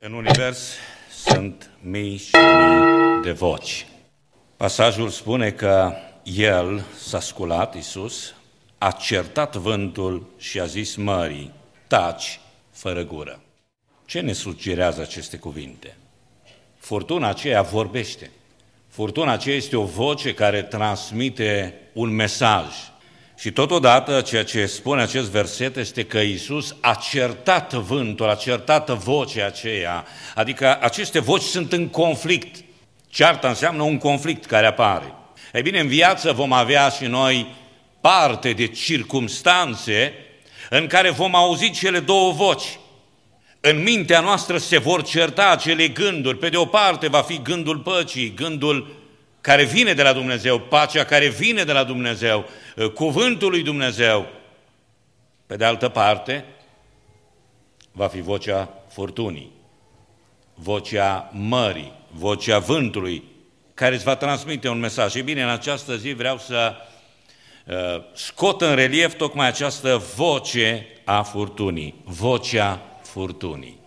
În univers sunt mii și mii de voci. Pasajul spune că el s-a sculat, Iisus, a certat vântul și a zis mării, taci fără gură. Ce ne sugerează aceste cuvinte? Furtuna aceea vorbește. Furtuna aceea este o voce care transmite un mesaj. Și totodată ceea ce spune acest verset este că Iisus a certat vântul, a certat vocea aceea, adică aceste voci sunt în conflict. Cearta înseamnă un conflict care apare. Ei bine, în viață vom avea și noi parte de circumstanțe în care vom auzi cele două voci. În mintea noastră se vor certa acele gânduri. Pe de o parte va fi gândul păcii, gândul care vine de la Dumnezeu, pacea care vine de la Dumnezeu, cuvântul lui Dumnezeu. Pe de altă parte, va fi vocea furtunii, vocea mării, vocea vântului, care îți va transmite un mesaj. Și bine, în această zi vreau să uh, scot în relief tocmai această voce a furtunii, vocea furtunii.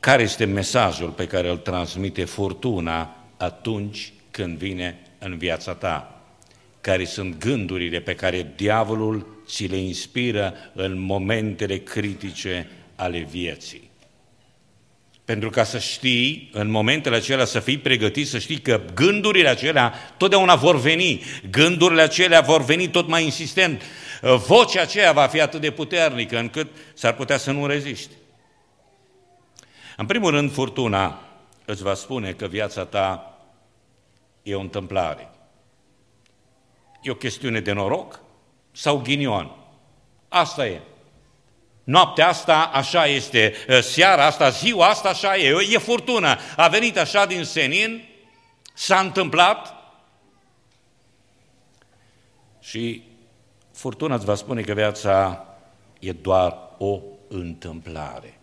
Care este mesajul pe care îl transmite furtuna atunci când vine în viața ta? Care sunt gândurile pe care diavolul ți le inspiră în momentele critice ale vieții? Pentru ca să știi, în momentele acelea, să fii pregătit, să știi că gândurile acelea totdeauna vor veni, gândurile acelea vor veni tot mai insistent, vocea aceea va fi atât de puternică încât s-ar putea să nu reziști. În primul rând, furtuna îți va spune că viața ta e o întâmplare. E o chestiune de noroc sau ghinion. Asta e. Noaptea asta așa este, seara asta, ziua asta așa e, e furtună. A venit așa din senin, s-a întâmplat și furtuna îți va spune că viața e doar o întâmplare.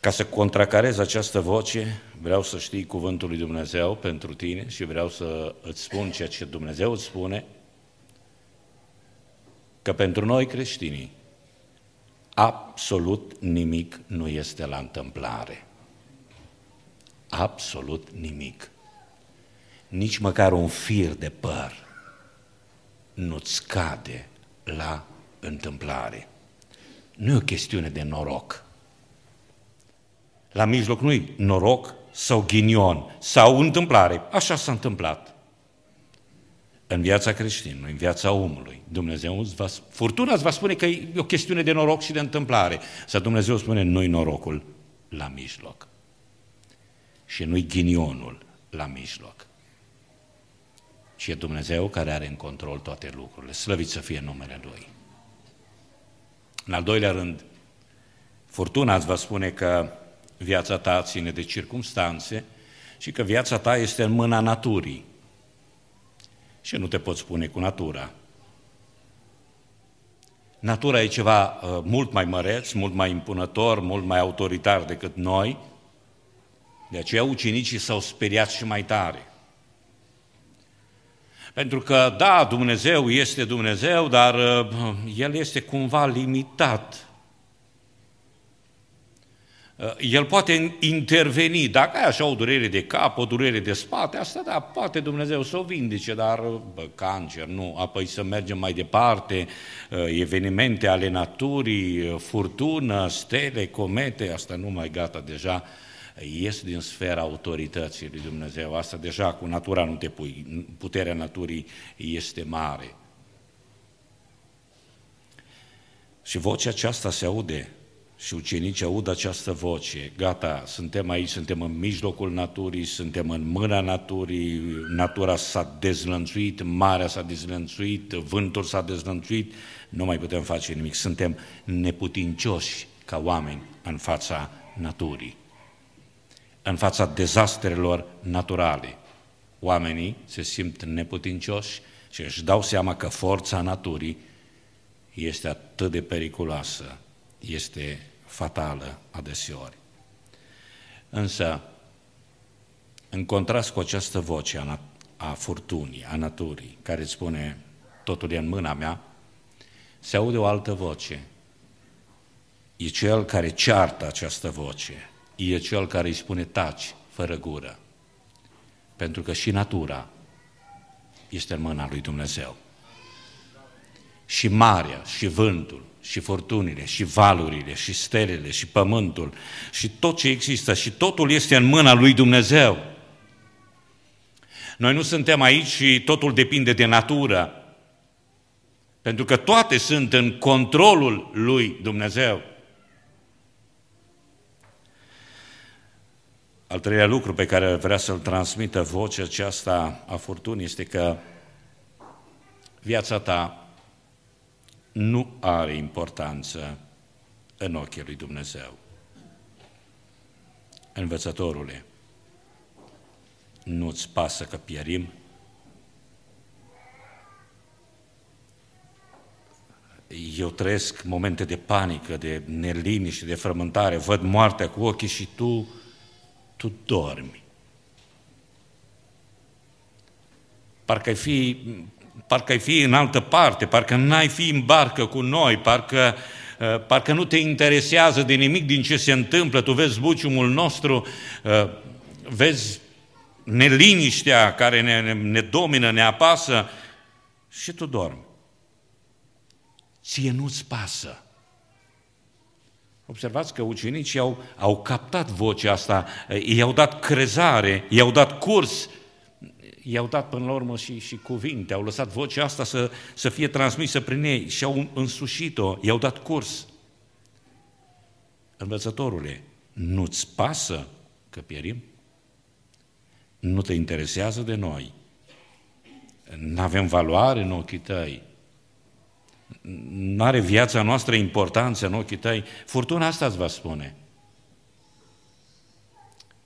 Ca să contracarez această voce, vreau să știi cuvântul lui Dumnezeu pentru tine și vreau să îți spun ceea ce Dumnezeu îți spune, că pentru noi creștinii absolut nimic nu este la întâmplare. Absolut nimic. Nici măcar un fir de păr nu-ți cade la întâmplare. Nu e o chestiune de noroc. La mijloc nu-i noroc sau ghinion sau întâmplare. Așa s-a întâmplat. În viața creștinului, în viața omului, Dumnezeu îți va, furtuna îți va spune că e o chestiune de noroc și de întâmplare. Să Dumnezeu spune, nu-i norocul la mijloc. Și nu-i ghinionul la mijloc. Și e Dumnezeu care are în control toate lucrurile. Slăvit să fie numele Lui. În al doilea rând, furtuna îți va spune că viața ta ține de circumstanțe și că viața ta este în mâna naturii. Și nu te poți spune cu natura. Natura e ceva uh, mult mai măreț, mult mai impunător, mult mai autoritar decât noi. De aceea ucenicii s-au speriat și mai tare. Pentru că, da, Dumnezeu este Dumnezeu, dar uh, El este cumva limitat Uh, el poate interveni, dacă ai așa o durere de cap, o durere de spate, asta da, poate Dumnezeu să o vindice, dar bă, cancer, nu, apoi să mergem mai departe, uh, evenimente ale naturii, uh, furtună, stele, comete, asta nu mai gata deja, ies din sfera autorității lui Dumnezeu, asta deja cu natura nu te pui, puterea naturii este mare. Și vocea aceasta se aude și ucenicii aud această voce, gata, suntem aici, suntem în mijlocul naturii, suntem în mâna naturii, natura s-a dezlănțuit, marea s-a dezlănțuit, vântul s-a dezlănțuit, nu mai putem face nimic, suntem neputincioși ca oameni în fața naturii, în fața dezastrelor naturale. Oamenii se simt neputincioși și își dau seama că forța naturii este atât de periculoasă, este fatală adeseori. Însă, în contrast cu această voce a, a furtunii, a naturii, care îți spune totul e în mâna mea, se aude o altă voce. e cel care ceartă această voce, e cel care îi spune taci, fără gură. Pentru că și natura este în mâna lui Dumnezeu. Și marea, și vântul, și furtunile, și valurile, și stelele, și pământul, și tot ce există, și totul este în mâna lui Dumnezeu. Noi nu suntem aici și totul depinde de natură, pentru că toate sunt în controlul lui Dumnezeu. Al treilea lucru pe care vrea să-l transmită vocea aceasta a furtunii este că viața ta nu are importanță în ochii lui Dumnezeu. Învățătorule, nu-ți pasă că pierim? Eu trăiesc momente de panică, de neliniște, de frământare, văd moartea cu ochii și tu, tu dormi. Parcă ai fi, parcă ai fi în altă parte, parcă n-ai fi în barcă cu noi, parcă, uh, parcă nu te interesează de nimic din ce se întâmplă, tu vezi buciumul nostru, uh, vezi neliniștea care ne, ne domină, ne apasă și tu dormi. Ție nu-ți pasă. Observați că ucenicii au, au captat vocea asta, i-au dat crezare, i-au dat curs, i-au dat până la urmă și, și cuvinte, au lăsat vocea asta să, să fie transmisă prin ei și au însușit-o, i-au dat curs. Învățătorule, nu-ți pasă că pierim? nu te interesează de noi, nu avem valoare în ochii tăi, nu are viața noastră importanță în ochii tăi, furtuna asta îți va spune.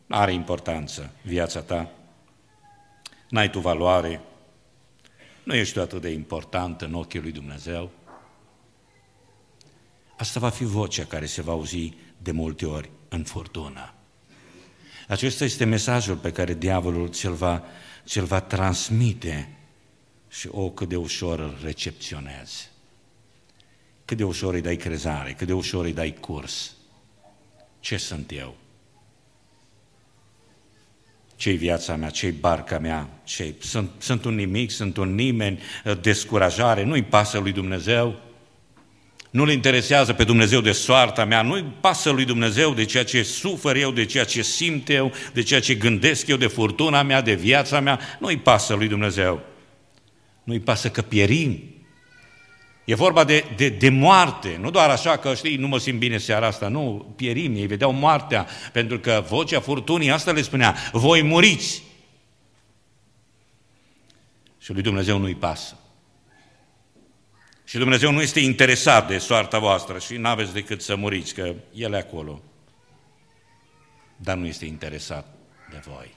Nu are importanță viața ta, n-ai tu valoare, nu ești tu atât de important în ochii lui Dumnezeu. Asta va fi vocea care se va auzi de multe ori în furtună. Acesta este mesajul pe care diavolul ți-l va, ți va transmite și o, cât de ușor îl recepționezi. Cât de ușor îi dai crezare, cât de ușor îi dai curs. Ce sunt eu? Ce-i viața mea, ce-i barca mea, ce sunt, sunt un nimic, sunt un nimeni, descurajare, nu-i pasă lui Dumnezeu, nu-L interesează pe Dumnezeu de soarta mea, nu-i pasă lui Dumnezeu de ceea ce sufăr eu, de ceea ce simt eu, de ceea ce gândesc eu, de furtuna mea, de viața mea, nu-i pasă lui Dumnezeu. Nu-i pasă că pierim. E vorba de, de, de moarte, nu doar așa că, știi, nu mă simt bine seara asta, nu, pierim, ei vedeau moartea, pentru că vocea furtunii asta le spunea, voi muriți. Și lui Dumnezeu nu-i pasă. Și Dumnezeu nu este interesat de soarta voastră și nu aveți decât să muriți, că El e acolo. Dar nu este interesat de voi.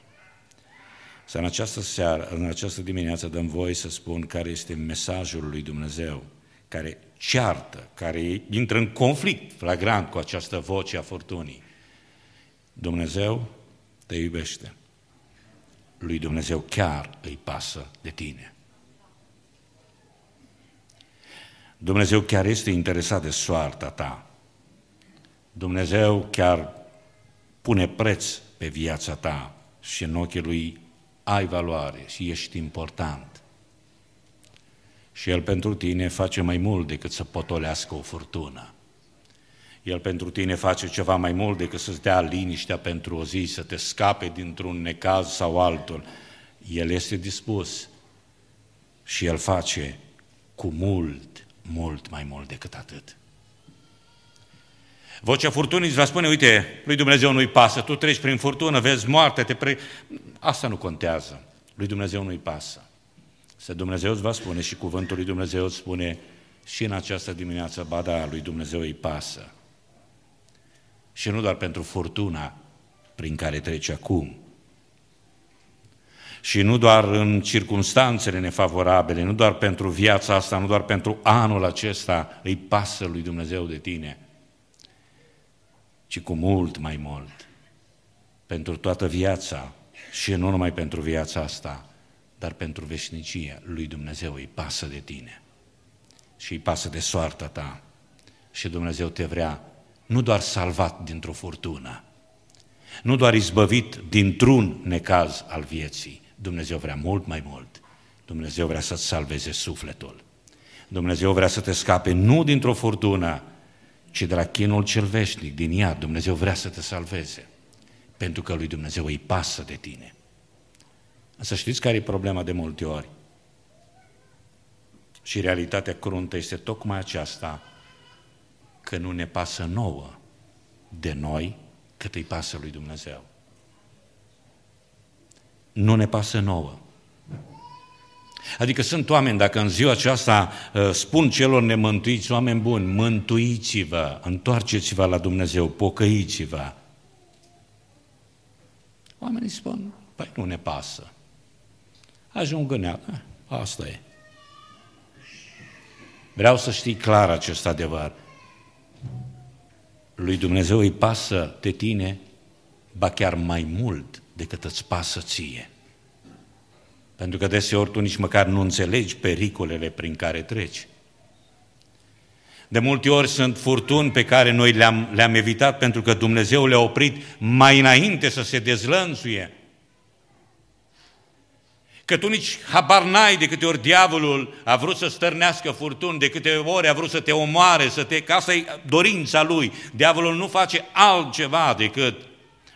Să în această seară, în această dimineață dăm voie să spun care este mesajul lui Dumnezeu, care ceartă, care intră în conflict flagrant cu această voce a furtunii. Dumnezeu te iubește. Lui Dumnezeu chiar îi pasă de tine. Dumnezeu chiar este interesat de soarta ta. Dumnezeu chiar pune preț pe viața ta și în ochii Lui ai valoare și ești important. Și El pentru tine face mai mult decât să potolească o furtună. El pentru tine face ceva mai mult decât să-ți dea liniștea pentru o zi, să te scape dintr-un necaz sau altul. El este dispus și El face cu mult mult mai mult decât atât. Vocea furtunii îți va spune, uite, lui Dumnezeu nu-i pasă, tu treci prin furtună, vezi moarte, te pre... Asta nu contează. Lui Dumnezeu nu-i pasă. Să Dumnezeu îți va spune și cuvântul lui Dumnezeu îți spune și în această dimineață, ba da, lui Dumnezeu îi pasă. Și nu doar pentru furtuna prin care trece acum, și nu doar în circunstanțele nefavorabile, nu doar pentru viața asta, nu doar pentru anul acesta, îi pasă lui Dumnezeu de tine, ci cu mult mai mult, pentru toată viața și nu numai pentru viața asta, dar pentru veșnicie, lui Dumnezeu îi pasă de tine și îi pasă de soarta ta și Dumnezeu te vrea nu doar salvat dintr-o furtună, nu doar izbăvit dintr-un necaz al vieții. Dumnezeu vrea mult mai mult. Dumnezeu vrea să-ți salveze sufletul. Dumnezeu vrea să te scape nu dintr-o furtună, ci de la chinul cel veșnic, din ea. Dumnezeu vrea să te salveze, pentru că lui Dumnezeu îi pasă de tine. Să știți care e problema de multe ori? Și realitatea cruntă este tocmai aceasta, că nu ne pasă nouă de noi cât îi pasă lui Dumnezeu. Nu ne pasă nouă. Adică sunt oameni, dacă în ziua aceasta uh, spun celor nemântuiți, oameni buni, mântuiți-vă, întoarceți-vă la Dumnezeu, pocăiți-vă. Oamenii spun, păi nu ne pasă. Ajung în ea, eh, asta e. Vreau să știi clar acest adevăr. Lui Dumnezeu îi pasă de tine, ba chiar mai mult decât îți pasă ție. Pentru că deseori tu nici măcar nu înțelegi pericolele prin care treci. De multe ori sunt furtuni pe care noi le-am, le-am evitat pentru că Dumnezeu le-a oprit mai înainte să se dezlănțuie. Că tu nici habar n-ai de câte ori diavolul a vrut să stărnească furtuni, de câte ori a vrut să te omoare, să te... Că asta e dorința lui. Diavolul nu face altceva decât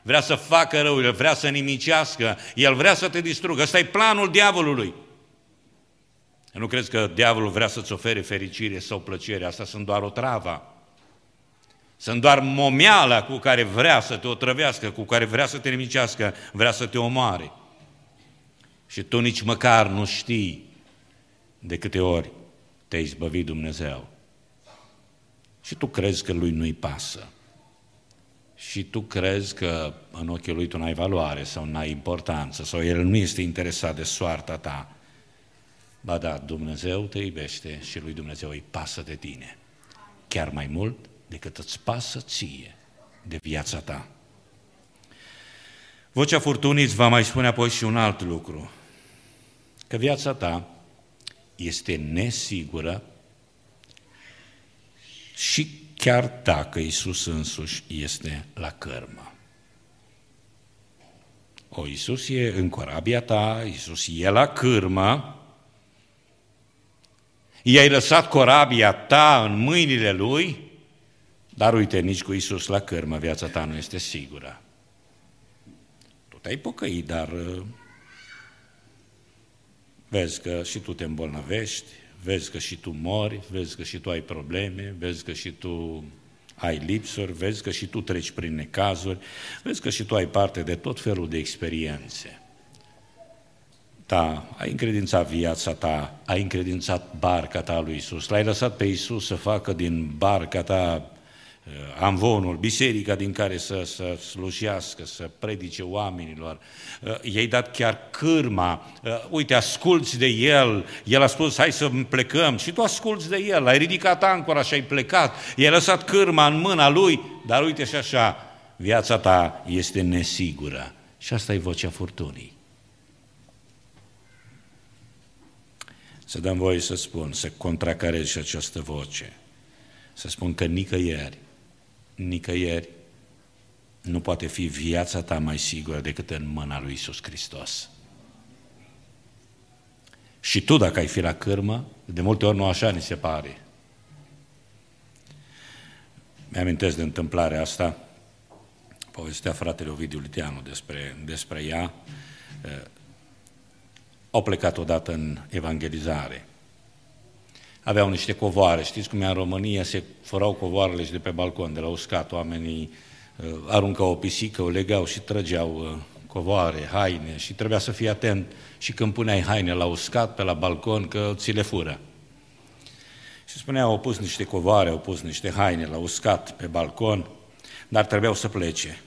vrea să facă rău, el vrea să nimicească, el vrea să te distrugă. Ăsta e planul diavolului. Nu crezi că diavolul vrea să-ți ofere fericire sau plăcere, asta sunt doar o travă. Sunt doar momeala cu care vrea să te otrăvească, cu care vrea să te nimicească, vrea să te omoare. Și tu nici măcar nu știi de câte ori te-ai izbăvit Dumnezeu. Și tu crezi că lui nu-i pasă și tu crezi că în ochii lui tu n-ai valoare sau n-ai importanță sau el nu este interesat de soarta ta, ba da, Dumnezeu te iubește și lui Dumnezeu îi pasă de tine. Chiar mai mult decât îți pasă ție de viața ta. Vocea furtunii îți va mai spune apoi și un alt lucru, că viața ta este nesigură și chiar dacă Isus însuși este la cărmă. O, Isus e în corabia ta, Isus e la cârmă, i-ai lăsat corabia ta în mâinile Lui, dar uite, nici cu Isus la cârmă viața ta nu este sigură. Tu te-ai pocăit, dar uh, vezi că și tu te îmbolnăvești, vezi că și tu mori, vezi că și tu ai probleme, vezi că și tu ai lipsuri, vezi că și tu treci prin necazuri, vezi că și tu ai parte de tot felul de experiențe. Da, ai încredințat viața ta, ai încredințat barca ta lui Isus, l-ai lăsat pe Isus să facă din barca ta Uh, amvonul, biserica din care să, să slujească, să predice oamenilor. Uh, i-ai dat chiar cârma, uh, uite, asculți de el, el a spus, hai să plecăm. Și tu asculți de el, ai ridicat ancora și ai plecat, i-ai lăsat cârma în mâna lui, dar uite și așa, viața ta este nesigură. Și asta e vocea furtunii. Să dăm voie să spun, să contracarez și această voce, să spun că nicăieri nicăieri nu poate fi viața ta mai sigură decât în mâna lui Isus Hristos. Și tu, dacă ai fi la cârmă, de multe ori nu așa ni se pare. Mi-amintesc de întâmplarea asta, povestea fratele Ovidiu Liteanu despre, despre ea. Au plecat odată în evangelizare aveau niște covoare. Știți cum e în România, se furau covoarele și de pe balcon, de la uscat, oamenii uh, aruncau o pisică, o legau și trăgeau uh, covoare, haine și trebuia să fii atent și când puneai haine la uscat, pe la balcon, că ți le fură. Și spuneau, au pus niște covoare, au pus niște haine la uscat pe balcon, dar trebuiau să plece.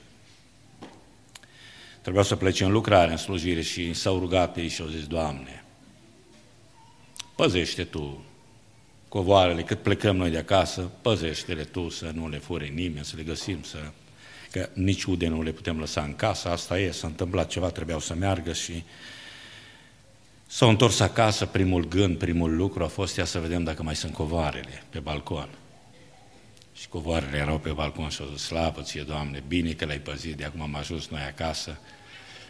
Trebuiau să plece în lucrare, în slujire și s-au rugat ei și au zis, Doamne, păzește Tu covoarele, cât plecăm noi de acasă, păzește-le tu să nu le fure nimeni, să le găsim, să... că nici ude nu le putem lăsa în casă, asta e, s-a întâmplat ceva, trebuiau să meargă și s-au întors acasă, primul gând, primul lucru a fost ea să vedem dacă mai sunt covoarele pe balcon. Și covoarele erau pe balcon și au zis, slavă ție, Doamne, bine că l-ai păzit, de acum am ajuns noi acasă.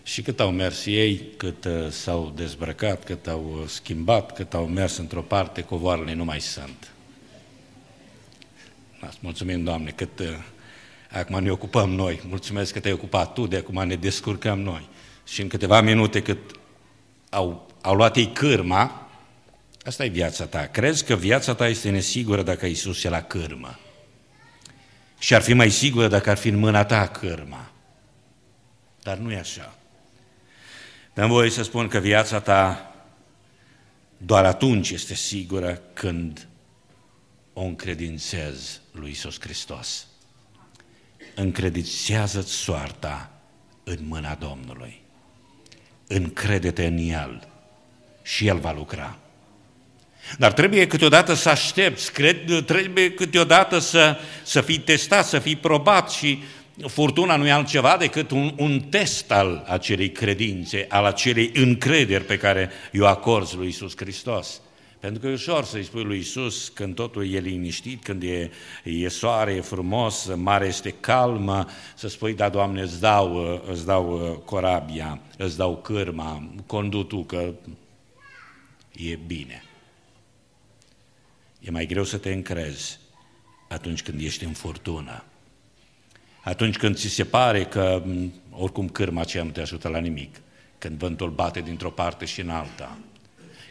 Și cât au mers ei, cât uh, s-au dezbrăcat, cât au uh, schimbat, cât au mers într-o parte, covoarele nu mai sunt. Îți mulțumim, Doamne, cât uh, acum ne ocupăm noi. Mulțumesc că te-ai ocupat Tu, de acum ne descurcăm noi. Și în câteva minute cât au, au luat ei cârma, asta e viața ta. Crezi că viața ta este nesigură dacă Iisus e la cârmă? Și ar fi mai sigură dacă ar fi în mâna ta cârma. Dar nu e așa. Dăm voie să spun că viața ta doar atunci este sigură când o încredințezi lui Iisus Hristos. Încredințează-ți soarta în mâna Domnului. Încrede-te în El și El va lucra. Dar trebuie câteodată să aștepți, cred, trebuie câteodată să, să fii testat, să fii probat și furtuna nu e altceva decât un, un test al acelei credințe, al acelei încrederi pe care i-o acorzi lui Isus Hristos. Pentru că e ușor să-i spui lui Isus când totul e liniștit, când e, e soare, e frumos, mare este calmă, să spui, da, Doamne, îți dau, îți dau uh, corabia, îți dau cârma, condu tu că e bine. E mai greu să te încrezi atunci când ești în furtună. Atunci când ți se pare că oricum cârma aceea nu te ajută la nimic, când vântul bate dintr-o parte și în alta,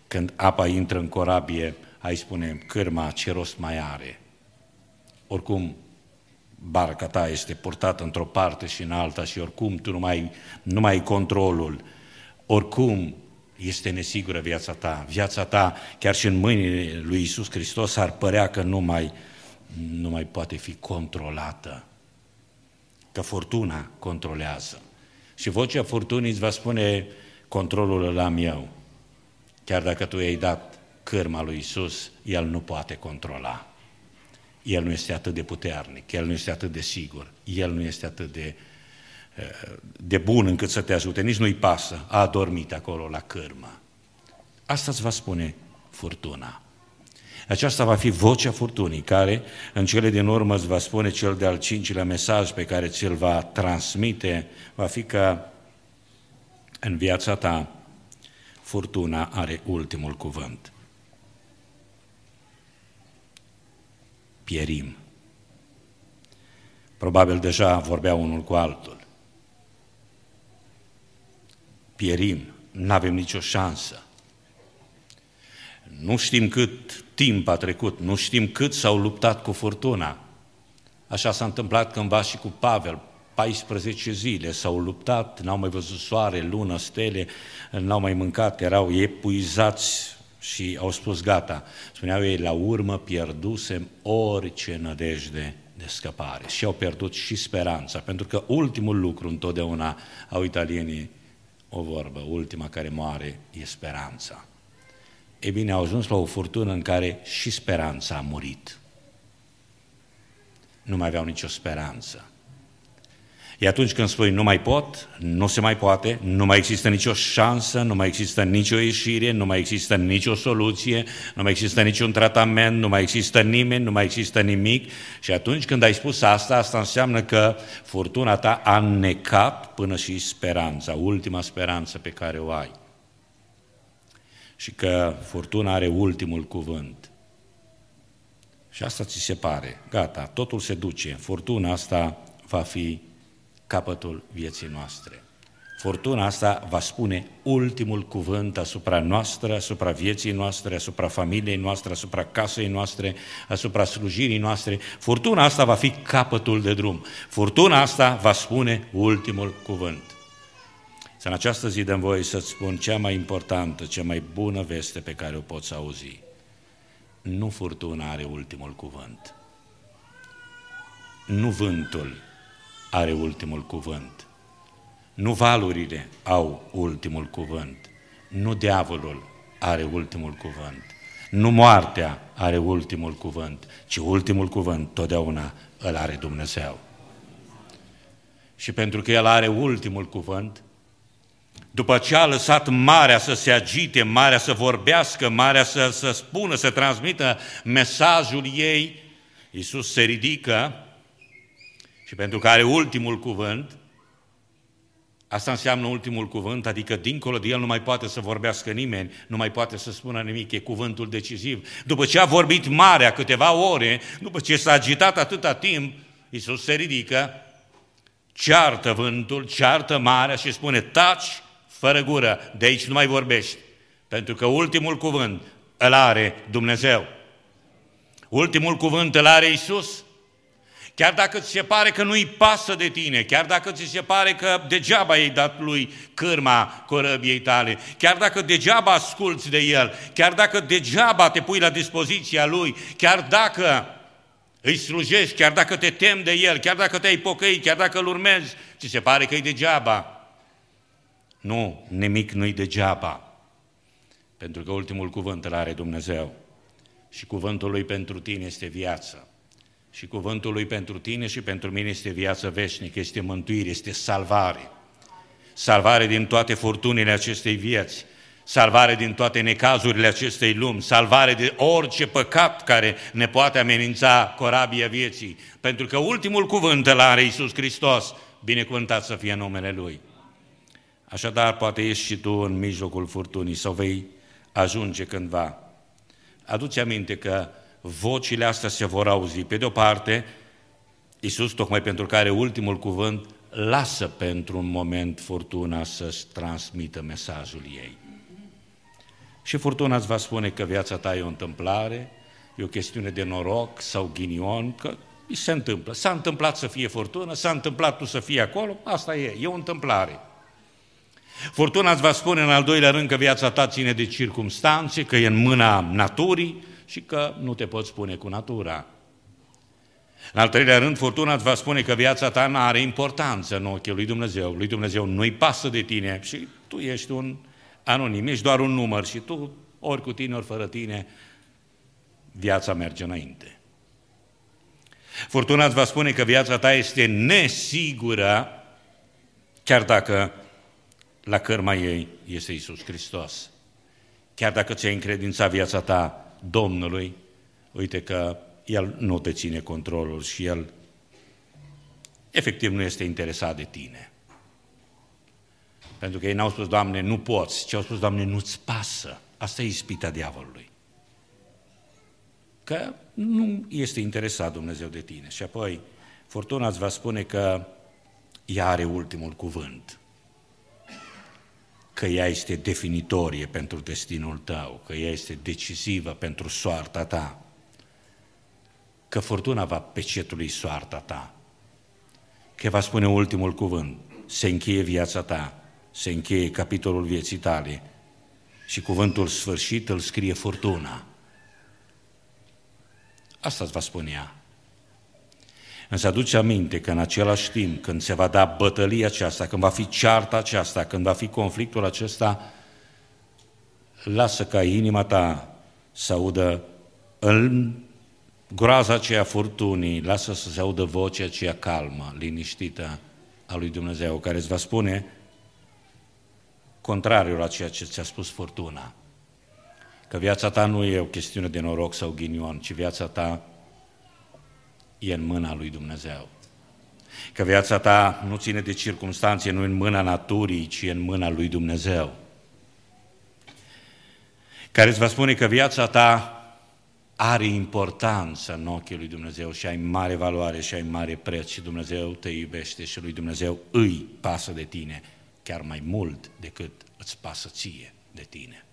când apa intră în corabie, ai spune, cârma ce rost mai are. Oricum, barca ta este purtată într-o parte și în alta și oricum tu nu mai, nu mai ai controlul. Oricum, este nesigură viața ta. Viața ta, chiar și în mâinile lui Isus Hristos, ar părea că nu mai, nu mai poate fi controlată. Că furtuna controlează. Și vocea furtunii îți va spune, controlul îl am eu. Chiar dacă tu i-ai dat cârma lui Isus, El nu poate controla. El nu este atât de puternic, El nu este atât de sigur, El nu este atât de uh, de bun încât să te ajute, nici nu-i pasă, a adormit acolo la cârmă. Asta îți va spune furtuna. Aceasta va fi vocea furtunii, care în cele din urmă îți va spune cel de-al cincilea mesaj pe care ți-l va transmite, va fi că în viața ta furtuna are ultimul cuvânt. Pierim. Probabil deja vorbea unul cu altul pierim, nu avem nicio șansă. Nu știm cât timp a trecut, nu știm cât s-au luptat cu furtuna. Așa s-a întâmplat cândva și cu Pavel, 14 zile s-au luptat, n-au mai văzut soare, lună, stele, n-au mai mâncat, erau epuizați și au spus gata. Spuneau ei, la urmă pierdusem orice nădejde de scăpare și au pierdut și speranța, pentru că ultimul lucru întotdeauna au italienii o vorbă, ultima care moare e speranța. E bine, au ajuns la o furtună în care și speranța a murit. Nu mai aveau nicio speranță. E atunci când spui nu mai pot, nu se mai poate, nu mai există nicio șansă, nu mai există nicio ieșire, nu mai există nicio soluție, nu mai există niciun tratament, nu mai există nimeni, nu mai există nimic și atunci când ai spus asta, asta înseamnă că furtuna ta a necat până și speranța, ultima speranță pe care o ai. Și că furtuna are ultimul cuvânt. Și asta ți se pare, gata, totul se duce, furtuna asta va fi capătul vieții noastre. Fortuna asta va spune ultimul cuvânt asupra noastră, asupra vieții noastre, asupra familiei noastre, asupra casei noastre, asupra slujirii noastre. Fortuna asta va fi capătul de drum. Fortuna asta va spune ultimul cuvânt. Să în această zi dăm voie să-ți spun cea mai importantă, cea mai bună veste pe care o poți auzi. Nu furtuna are ultimul cuvânt. Nu vântul are ultimul cuvânt. Nu valurile au ultimul cuvânt. Nu diavolul are ultimul cuvânt. Nu moartea are ultimul cuvânt, ci ultimul cuvânt totdeauna îl are Dumnezeu. Și pentru că El are ultimul cuvânt, după ce a lăsat marea să se agite, marea să vorbească, marea să, să spună, să transmită mesajul ei, Iisus se ridică și pentru că are ultimul cuvânt, Asta înseamnă ultimul cuvânt, adică dincolo de el nu mai poate să vorbească nimeni, nu mai poate să spună nimic, e cuvântul decisiv. După ce a vorbit marea câteva ore, după ce s-a agitat atâta timp, Iisus se ridică, ceartă vântul, ceartă marea și spune, taci fără gură, de aici nu mai vorbești, pentru că ultimul cuvânt îl are Dumnezeu. Ultimul cuvânt îl are Iisus. Chiar dacă ți se pare că nu-i pasă de tine, chiar dacă ți se pare că degeaba ai dat lui cârma corăbiei tale, chiar dacă degeaba asculți de el, chiar dacă degeaba te pui la dispoziția lui, chiar dacă îi slujești, chiar dacă te temi de el, chiar dacă te-ai pocăit, chiar dacă îl urmezi, ți se pare că e degeaba. Nu, nimic nu-i degeaba. Pentru că ultimul cuvânt îl are Dumnezeu. Și cuvântul lui pentru tine este viață. Și cuvântul lui pentru tine și pentru mine este viață veșnică, este mântuire, este salvare. Salvare din toate furtunile acestei vieți, salvare din toate necazurile acestei lumi, salvare de orice păcat care ne poate amenința corabia vieții, pentru că ultimul cuvânt îl are Iisus Hristos, binecuvântat să fie numele Lui. Așadar, poate ești și tu în mijlocul furtunii sau vei ajunge cândva. Aduți aminte că vocile astea se vor auzi. Pe de o parte, Iisus, tocmai pentru care ultimul cuvânt, lasă pentru un moment furtuna să-ți transmită mesajul ei. Și furtuna îți va spune că viața ta e o întâmplare, e o chestiune de noroc sau ghinion, că se întâmplă. S-a întâmplat să fie furtună, s-a întâmplat tu să fii acolo, asta e, e o întâmplare. Furtuna îți va spune în al doilea rând că viața ta ține de circumstanțe, că e în mâna naturii și că nu te poți spune cu natura. În al treilea rând, furtuna îți va spune că viața ta nu are importanță în ochii lui Dumnezeu. Lui Dumnezeu nu-i pasă de tine și tu ești un anonim, ești doar un număr și tu, ori cu tine, ori fără tine, viața merge înainte. Furtuna îți va spune că viața ta este nesigură, chiar dacă la cărma ei este Isus Hristos. Chiar dacă ți-ai încredințat viața ta Domnului, uite că El nu te ține controlul și El efectiv nu este interesat de tine. Pentru că ei n-au spus, Doamne, nu poți, ci au spus, Doamne, nu-ți pasă. Asta e ispita diavolului. Că nu este interesat Dumnezeu de tine. Și apoi, Fortuna îți va spune că ea are ultimul cuvânt că ea este definitorie pentru destinul tău, că ea este decisivă pentru soarta ta, că furtuna va pecetului soarta ta, că va spune ultimul cuvânt, se încheie viața ta, se încheie capitolul vieții tale și cuvântul sfârșit îl scrie furtuna. Asta îți va spune ea. Însă aduce aminte că în același timp, când se va da bătălia aceasta, când va fi cearta aceasta, când va fi conflictul acesta, lasă ca inima ta să audă în groaza aceea furtunii, lasă să se audă vocea aceea calmă, liniștită a lui Dumnezeu, care îți va spune contrariul la ceea ce ți-a spus furtuna. Că viața ta nu e o chestiune de noroc sau ghinion, ci viața ta e în mâna lui Dumnezeu. Că viața ta nu ține de circunstanțe, nu în mâna naturii, ci în mâna lui Dumnezeu. Care îți va spune că viața ta are importanță în ochii lui Dumnezeu și ai mare valoare și ai mare preț și Dumnezeu te iubește și lui Dumnezeu îi pasă de tine chiar mai mult decât îți pasă ție de tine.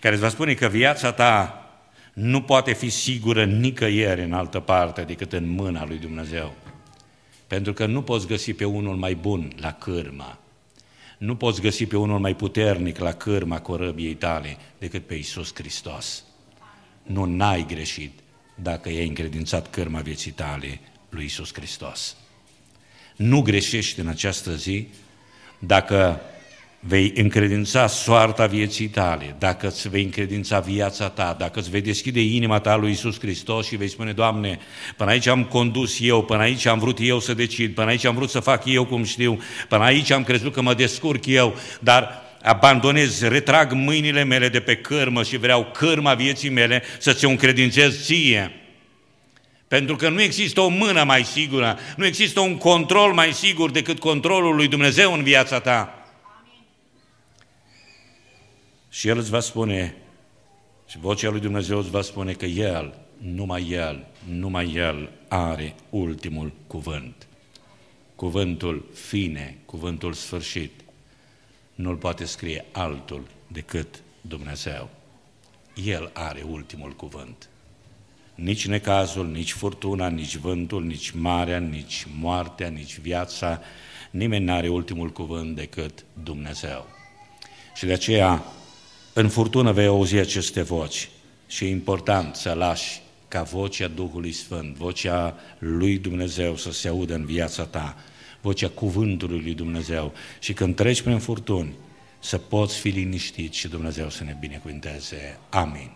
Care îți va spune că viața ta nu poate fi sigură nicăieri în altă parte decât în mâna lui Dumnezeu. Pentru că nu poți găsi pe unul mai bun la cârma, nu poți găsi pe unul mai puternic la cârma corăbiei tale decât pe Iisus Hristos. Nu n-ai greșit dacă i-ai încredințat cârma vieții tale lui Iisus Hristos. Nu greșești în această zi dacă vei încredința soarta vieții tale, dacă îți vei încredința viața ta, dacă îți vei deschide inima ta lui Isus Hristos și vei spune, Doamne, până aici am condus eu, până aici am vrut eu să decid, până aici am vrut să fac eu cum știu, până aici am crezut că mă descurc eu, dar abandonez, retrag mâinile mele de pe cârmă și vreau cârma vieții mele să ți-o încredințez ție. Pentru că nu există o mână mai sigură, nu există un control mai sigur decât controlul lui Dumnezeu în viața ta. Și El îți va spune, și vocea lui Dumnezeu îți va spune că El, numai El, numai El are ultimul cuvânt. Cuvântul fine, cuvântul sfârșit, nu-l poate scrie altul decât Dumnezeu. El are ultimul cuvânt. Nici necazul, nici furtuna, nici vântul, nici marea, nici moartea, nici viața, nimeni nu are ultimul cuvânt decât Dumnezeu. Și de aceea, în furtună vei auzi aceste voci și e important să lași ca vocea Duhului Sfânt, vocea lui Dumnezeu să se audă în viața ta, vocea cuvântului lui Dumnezeu și când treci prin furtuni, să poți fi liniștit și Dumnezeu să ne binecuvânteze. Amin.